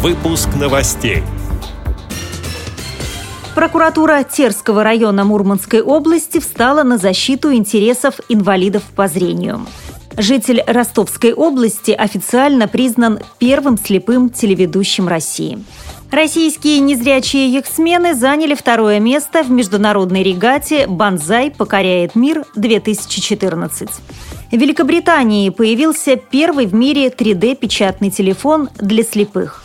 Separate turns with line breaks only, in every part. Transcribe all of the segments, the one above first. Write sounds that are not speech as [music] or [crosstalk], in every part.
Выпуск новостей.
Прокуратура Терского района Мурманской области встала на защиту интересов инвалидов по зрению. Житель Ростовской области официально признан первым слепым телеведущим России. Российские незрячие яхтсмены заняли второе место в международной регате «Бонзай покоряет мир-2014». В Великобритании появился первый в мире 3D-печатный телефон для слепых.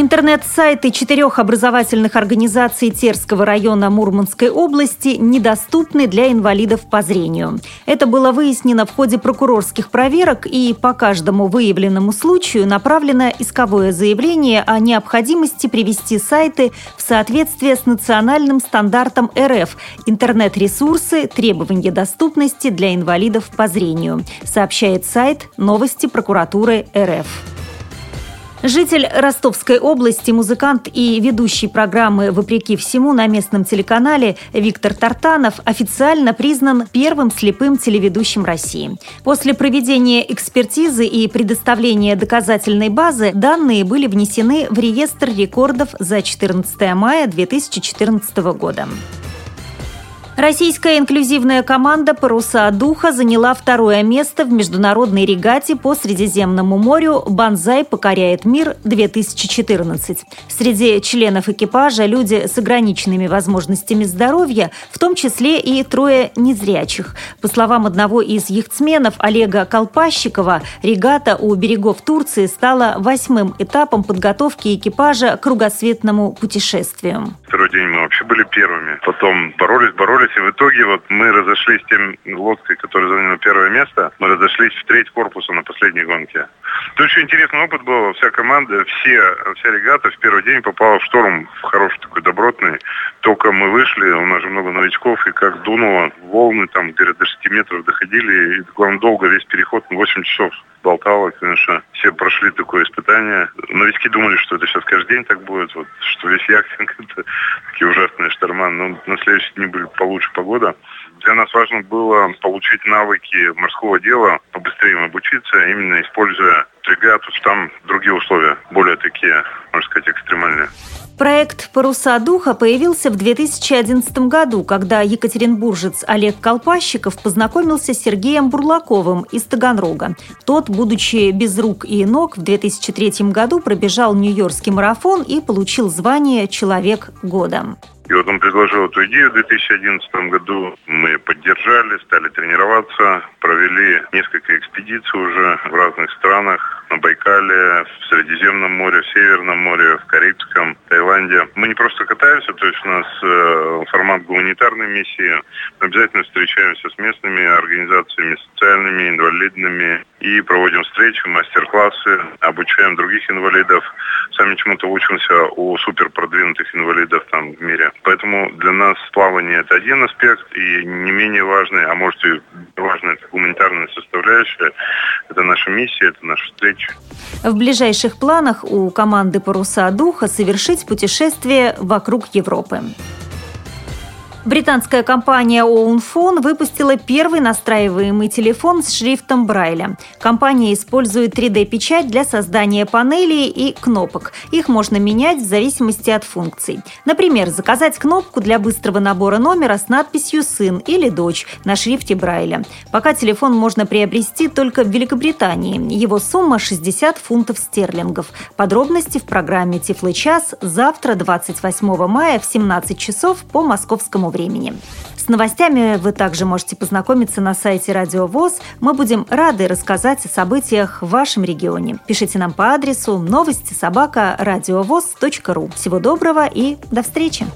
Интернет-сайты четырех образовательных организаций Терского района Мурманской области недоступны для инвалидов по зрению. Это было выяснено в ходе прокурорских проверок и по каждому выявленному случаю направлено исковое заявление о необходимости привести сайты в соответствие с национальным стандартом РФ «Интернет-ресурсы. Требования доступности для инвалидов по зрению», сообщает сайт «Новости прокуратуры РФ». Житель Ростовской области, музыкант и ведущий программы «Вопреки всему» на местном телеканале Виктор Тартанов официально признан первым слепым телеведущим России. После проведения экспертизы и предоставления доказательной базы данные были внесены в реестр рекордов за 14 мая 2014 года. Российская инклюзивная команда «Паруса духа» заняла второе место в международной регате по Средиземному морю «Бонзай покоряет мир-2014». Среди членов экипажа люди с ограниченными возможностями здоровья, в том числе и трое незрячих. По словам одного из яхтсменов Олега Колпащикова, регата у берегов Турции стала восьмым этапом подготовки экипажа к кругосветному путешествию.
Второй день мы вообще были первыми. Потом боролись, боролись, и в итоге вот мы разошлись тем лодкой, которая заняла первое место, мы разошлись в треть корпуса на последней гонке. Тут еще интересный опыт был. Вся команда, все, вся регата в первый день попала в шторм, в хороший такой добротный. Только мы вышли, у нас же много новичков, и как дунуло, волны там где-то до 6 метров доходили, и главное, долго весь переход, 8 часов болтало, конечно. Все прошли такое испытание. Новички думали, что это сейчас каждый день так будет, вот, что весь яхтинг это [laughs] такие ужасные шторма. Но на следующий день были получше погода. Для нас важно было получить навыки морского дела, побыстрее им обучиться, именно используя фрегат. Там другие условия, более такие, можно сказать, экстремальные.
Проект «Паруса духа» появился в 2011 году, когда екатеринбуржец Олег Колпащиков познакомился с Сергеем Бурлаковым из Таганрога. Тот, будучи без рук и ног, в 2003 году пробежал Нью-Йоркский марафон и получил звание «Человек года».
И вот он предложил эту идею в 2011 году. Мы поддержали, стали тренироваться, провели несколько экспедиций уже в разных странах, на Байкале, в Средиземном море, в Северном море, в Карибском, Таиланде. Мы не просто катаемся, то есть у нас э, формат гуманитарной миссии. Мы обязательно встречаемся с местными организациями, социальными, инвалидными и проводим встречи, мастер-классы, обучаем других инвалидов. Сами чему-то учимся у супер продвинутых инвалидов там в мире. Поэтому для нас плавание это один аспект, и не менее важный, а может и важная гуманитарная составляющая. Это наша миссия, это наша встреча.
В ближайших планах у команды «Паруса духа» совершить путешествие вокруг Европы. Британская компания Ownphone выпустила первый настраиваемый телефон с шрифтом Брайля. Компания использует 3D-печать для создания панелей и кнопок. Их можно менять в зависимости от функций. Например, заказать кнопку для быстрого набора номера с надписью «Сын» или «Дочь» на шрифте Брайля. Пока телефон можно приобрести только в Великобритании. Его сумма 60 фунтов стерлингов. Подробности в программе «Тифлы час» завтра, 28 мая в 17 часов по московскому времени. С новостями вы также можете познакомиться на сайте Радио ВОЗ. Мы будем рады рассказать о событиях в вашем регионе. Пишите нам по адресу новости собака ру. Всего доброго и до встречи!